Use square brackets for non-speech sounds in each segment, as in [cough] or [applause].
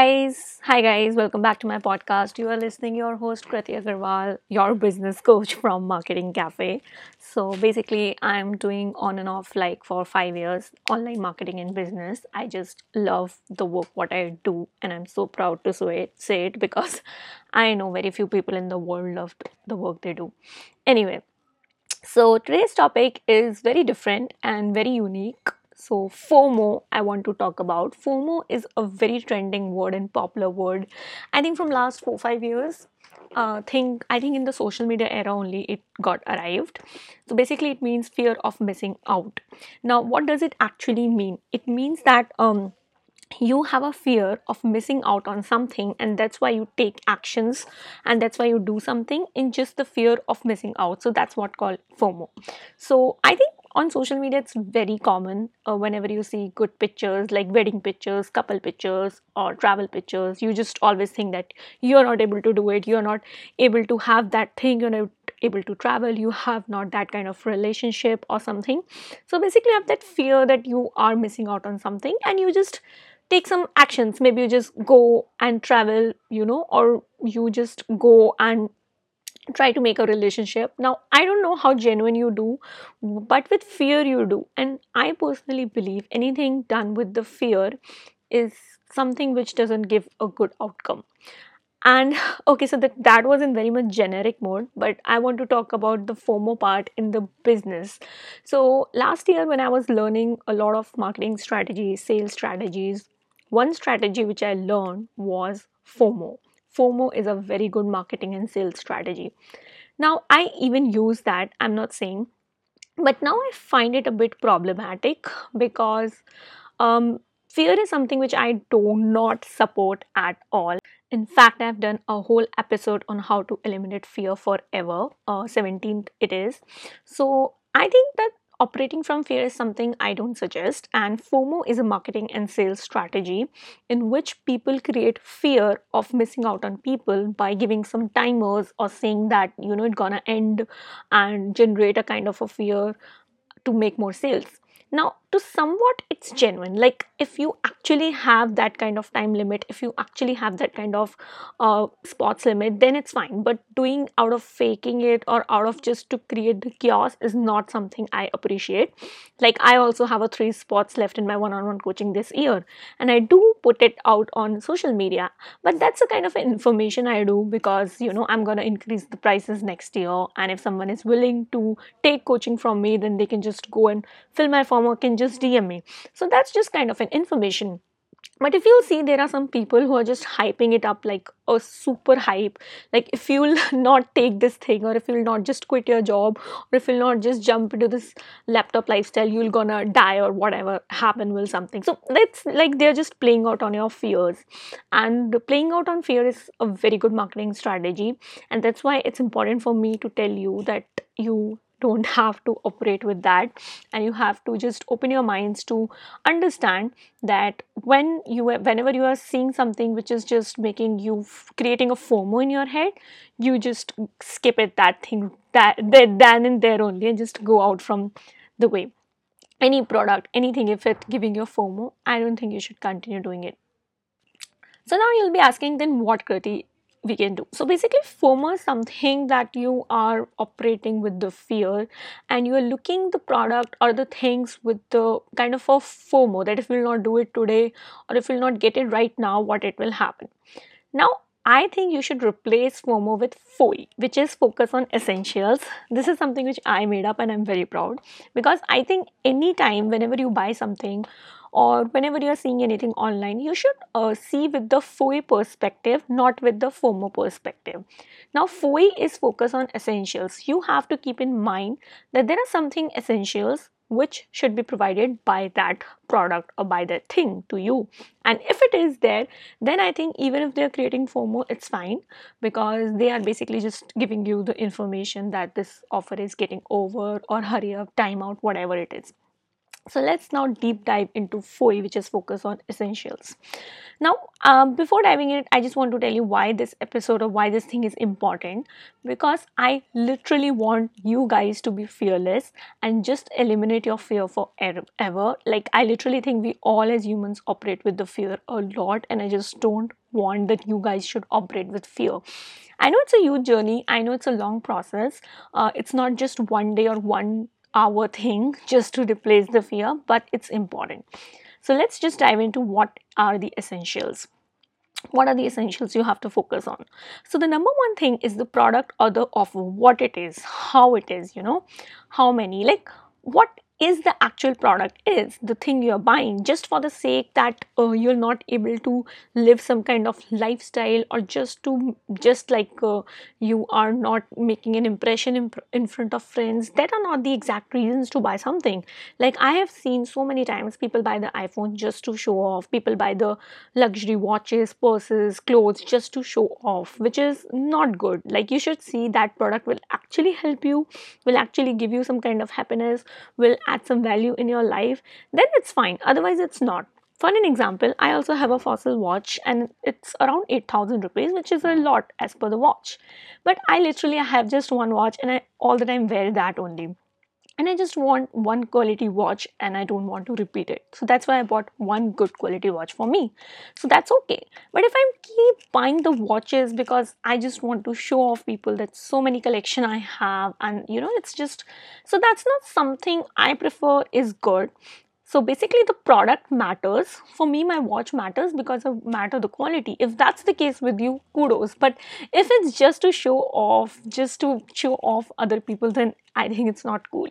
guys. Hi guys. Welcome back to my podcast. You are listening your host krati agarwal your business coach from marketing cafe. So basically i'm doing on and off like for five years online marketing and business. I just love the work what i do and i'm so proud to say it, say it because [laughs] i know very few people in the world love the work they do. Anyway so today's topic is very different and very unique so, FOMO, I want to talk about. FOMO is a very trending word and popular word. I think from last four five years, uh, think I think in the social media era only it got arrived. So basically, it means fear of missing out. Now, what does it actually mean? It means that um, you have a fear of missing out on something and that's why you take actions and that's why you do something in just the fear of missing out so that's what called fomo so i think on social media it's very common uh, whenever you see good pictures like wedding pictures couple pictures or travel pictures you just always think that you're not able to do it you're not able to have that thing you're not able to travel you have not that kind of relationship or something. So basically you have that fear that you are missing out on something and you just take some actions. Maybe you just go and travel you know or you just go and try to make a relationship. Now i don't know how genuine you do but with fear you do. And i personally believe anything done with the fear is something which doesn't give a good outcome. And [laughs] okay so that that was in very much generic mode but i want to talk about the fomo part in the business. So last year when i was learning a lot of marketing strategies sales strategies one strategy which i learned was fomo FOMO is a very good marketing and sales strategy. Now, I even use that, I'm not saying, but now I find it a bit problematic because um, fear is something which I do not support at all. In fact, I've done a whole episode on how to eliminate fear forever. Uh, 17th it is. So I think that operating from fear is something I don't suggest. And FOMO is a marketing and sales strategy in which people create fear of missing out on people by giving some timers or saying that, you know, it's gonna end and generate a kind of a fear to make more sales. Now, to somewhat it's genuine. Like if you actually have that kind of time limit if you actually have that kind of uh, spots limit then it's fine. But doing out of faking it or out of just to create the chaos is not something i appreciate. Like i also have a three spots left in my one-on-one coaching this year and i do put it out on social media. But that's the kind of information i do because you know i'm to increase the prices next year. And if someone is willing to take coaching from me then they can just go and fill my form or can just DM me. So that's just kind of an information. But if you'll see, there are some people who are just hyping it up like a super hype. Like, if you'll [laughs] not take this thing, or if you'll not just quit your job, or if you'll not just jump into this laptop lifestyle, you'll gonna die, or whatever happen will something. So, that's like they're just playing out on your fears. And playing out on fear is a very good marketing strategy. And that's why it's important for me to tell you that you don't have to operate with that. And you have to just open your minds to understand that when you whenever you are seeing something which is just making you creating a fomo in your head you just skip it that thing that then and there only and just go out from the way. Any product anything if it's giving you fomo i don't think you should continue doing it. So now you'll be asking then what Krati we can do. So basically FOMO is something that you are operating with the fear and you are looking the product or the things with the kind of a FOMO that if you'll not do it today or if you'll not get it right now, what it will happen. Now I think you should replace FOMO with FOE, which is focus on essentials. This is something which I made up and I'm very proud because I think anytime whenever you buy something or whenever you're seeing anything online, you should uh, see with the FOE perspective, not with the FOMO perspective. Now, FOE is focus on essentials. You have to keep in mind that there are something essentials which should be provided by that product or by that thing to you. And if it is there, then I think even if they're creating FOMO, it's fine because they are basically just giving you the information that this offer is getting over or hurry up, time out, whatever it is. So let's now deep dive into FOE, which is focus on essentials. Now, um, before diving in, I just want to tell you why this episode or why this thing is important because I literally want you guys to be fearless and just eliminate your fear forever. Like, I literally think we all as humans operate with the fear a lot, and I just don't want that you guys should operate with fear. I know it's a huge journey, I know it's a long process. Uh, it's not just one day or one hour thing just to replace the fear, but it's important. So let's just dive into what are the essentials. What are the essentials you have to focus on? So the number one thing is the product or the offer, what it is, how it is, you know, how many, like what is the actual product is the thing you're buying just for the sake that uh, you're not able to live some kind of lifestyle or just to just like uh, you are not making an impression in, in front of friends. That are not the exact reasons to buy something. Like i have seen so many times people buy the iphone just to show off. People buy the luxury watches purses clothes just to show off which is not good. Like you should see that product will actually help you will actually give you some kind of happiness will add some value in your life, then it's fine. Otherwise, it's not. For an example, I also have a fossil watch and it's around 8000 rupees, which is a lot as per the watch. But I literally have just one watch and I all the time wear that only and I just want one quality watch and I don't want to repeat it. So that's why I bought one good quality watch for me. So that's okay. But if I keep buying the watches because I just want to show off people that so many collection I have and you know it's just so that's not something I prefer is good. So basically the product matters. For me, my watch matters because of matter the quality. If that's the case with you, kudos. But if it's just to show off, just to show off other people, then I think it's not cool.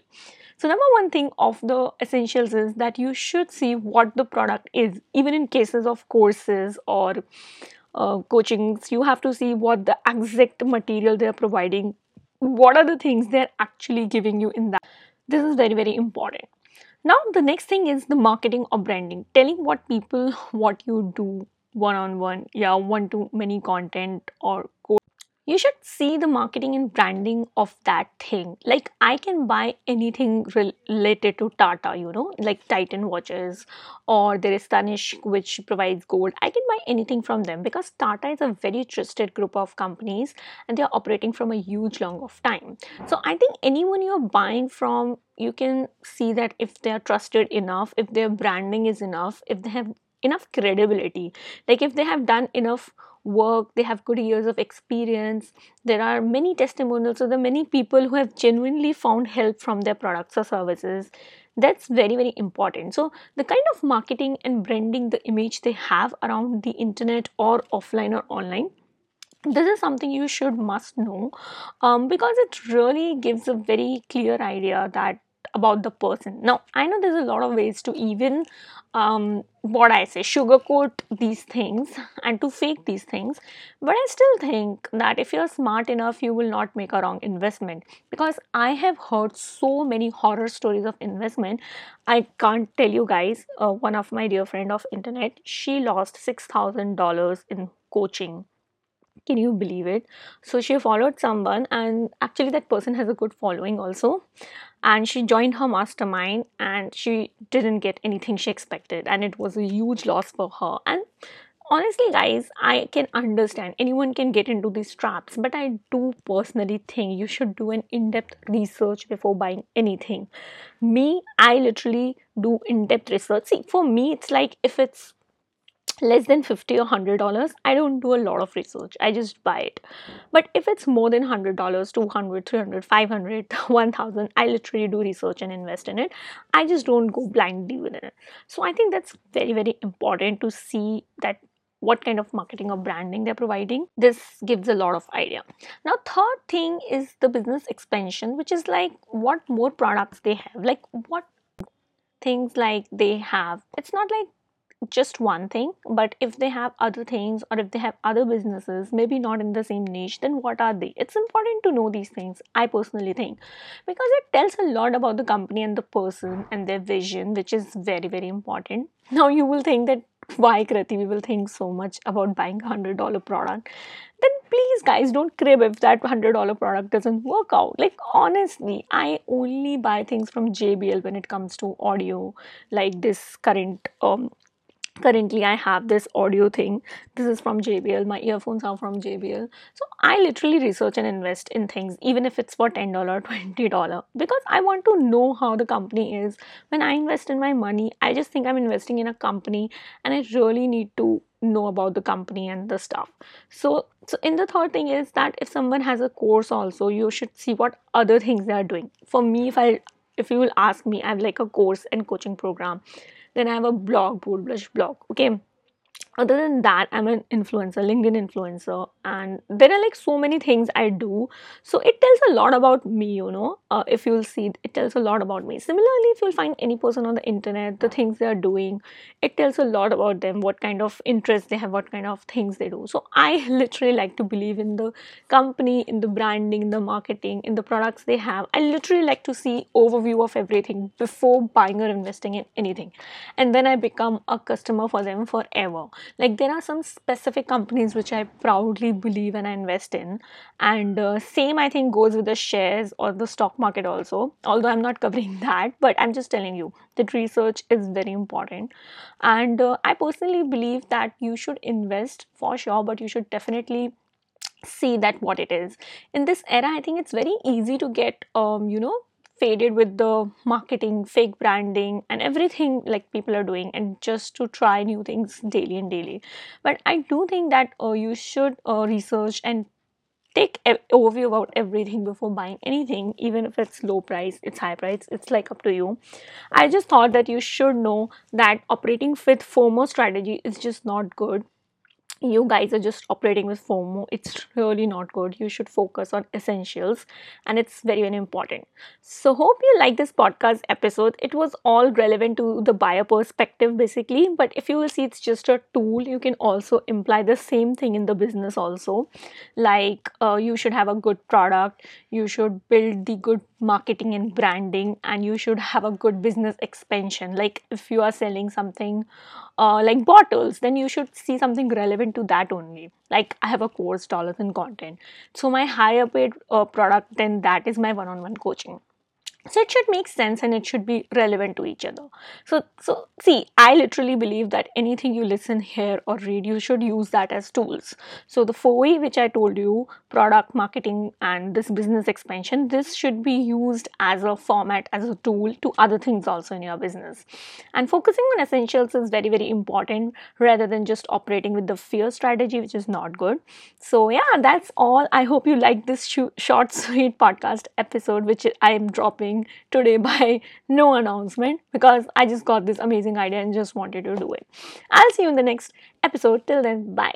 So number one thing of the essentials is that you should see what the product is. Even in cases of courses or uh, coachings, you have to see what the exact material they are providing. What are the things they're actually giving you in that? This is very, very important. Now, the next thing is the marketing or branding, telling what people [laughs] what you do one on one, yeah, one to many content or you should see the marketing and branding of that thing. Like i can buy anything related to tata you know like titan watches or there is tanishq which provides gold. I can buy anything from them because tata is a very trusted group of companies and they are operating from a huge long of time. So i think anyone you're buying from you can see that if they are trusted enough if their branding is enough if they have enough credibility like if they have done enough work they have good years of experience. There are many testimonials. There are many people who have genuinely found help from their products or services. That's very very important. So the kind of marketing and branding the image they have around the internet or offline or online this is something you should must know um, because it really gives a very clear idea that about the person. Now, I know there's a lot of ways to even um, what I say sugarcoat these things [laughs] and to fake these things, but I still think that if you're smart enough, you will not make a wrong investment because I have heard so many horror stories of investment. I can't tell you guys. Uh, one of my dear friend of internet, she lost six thousand dollars in coaching can you believe it? So she followed someone, and actually, that person has a good following also. And she joined her mastermind, and she didn't get anything she expected, and it was a huge loss for her. And honestly, guys, I can understand anyone can get into these traps, but I do personally think you should do an in depth research before buying anything. Me, I literally do in depth research. See, for me, it's like if it's less than 50 or 100 dollars i don't do a lot of research. I just buy it. But if it's more than 100 dollars 200 300 500 [laughs] 1000 i literally do research and invest in it. I just don't go blindly within it. So i think that's very very important to see that what kind of marketing or branding they're providing. This gives a lot of idea. Now third thing is the business expansion which is like what more products they have like what things like they have. It's not like just one thing but if they have other things or if they have other businesses maybe not in the same niche then what are they? It's important to know these things i personally think because it tells a lot about the company and the person and their vision which is very very important. [laughs] Now you will think that why Krati we will think so much about buying a hundred dollar product, then please guys don't crib if that hundred dollar product doesn't work out. Like honestly, I only buy things from JBL when it comes to audio, like this current um currently i have this audio thing. This is from jbl my earphones are from jbl so i literally research and invest in things even if it's for $10 $20 because i want to know how the company is. When i invest in my money i just think i'm investing in a company and i really need to know about the company and the stuff. So so in the third thing is that if someone has a course also you should see what other things they are doing. For me if i if you will ask me i have like a course and coaching program then I have a blog, Bold Blush blog. Okay other than that i'm an influencer linkedin influencer and there are like so many things i do. So it tells a lot about me you know. Uh, if you'll see it tells a lot about me. Similarly if you'll find any person on the internet the things they are doing it tells a lot about them what kind of interest they have what kind of things they do. So i literally like to believe in the company in the branding in the marketing in the products they have. I literally like to see overview of everything before buying or investing in anything. And then i become a customer for them forever like there are some specific companies which i proudly believe and i invest in. And uh, same i think goes with the shares or the stock market also. Although i'm not [laughs] covering that but i'm just telling you that research is very important. And uh, i personally believe that you should invest for sure but you should definitely see that what it is. In this era i think it's very easy to get um you know faded with the marketing, fake branding, and everything like people are doing, and just to try new things daily and daily. But I do think that uh, you should uh, research and take an overview about everything before buying anything even if it's low price it's high price it's like up to you i just thought that you should know that operating with fomo strategy is just not good you guys are just operating with FOMO. It's really not good. You should focus on essentials and it's very, very important. So, hope you like this podcast episode. It was all relevant to the buyer perspective basically, but if you will see it's just a tool, you can also imply the same thing in the business also. Like, uh, you should have a good product, you should build the good marketing and branding, and you should have a good business expansion. Like, if you are selling something uh, like bottles, then you should see something relevant to that only. Like I have a course, dollars and content. So my higher paid uh, product, then that is my one-on-one coaching so it should make sense and it should be relevant to each other. So so see i literally believe that anything you listen hear or read you should use that as tools. So the 4e which i told you product marketing and this business expansion this should be used as a format as a tool to other things also in your business. And focusing on essentials is very very important rather than just operating with the fear strategy which is not good. So yeah that's all. I hope you like this sh- short [laughs] sweet podcast episode which i am dropping today [laughs] by no announcement because I just got this amazing idea and just wanted to do it. I'll see you in the next episode. Till then, bye.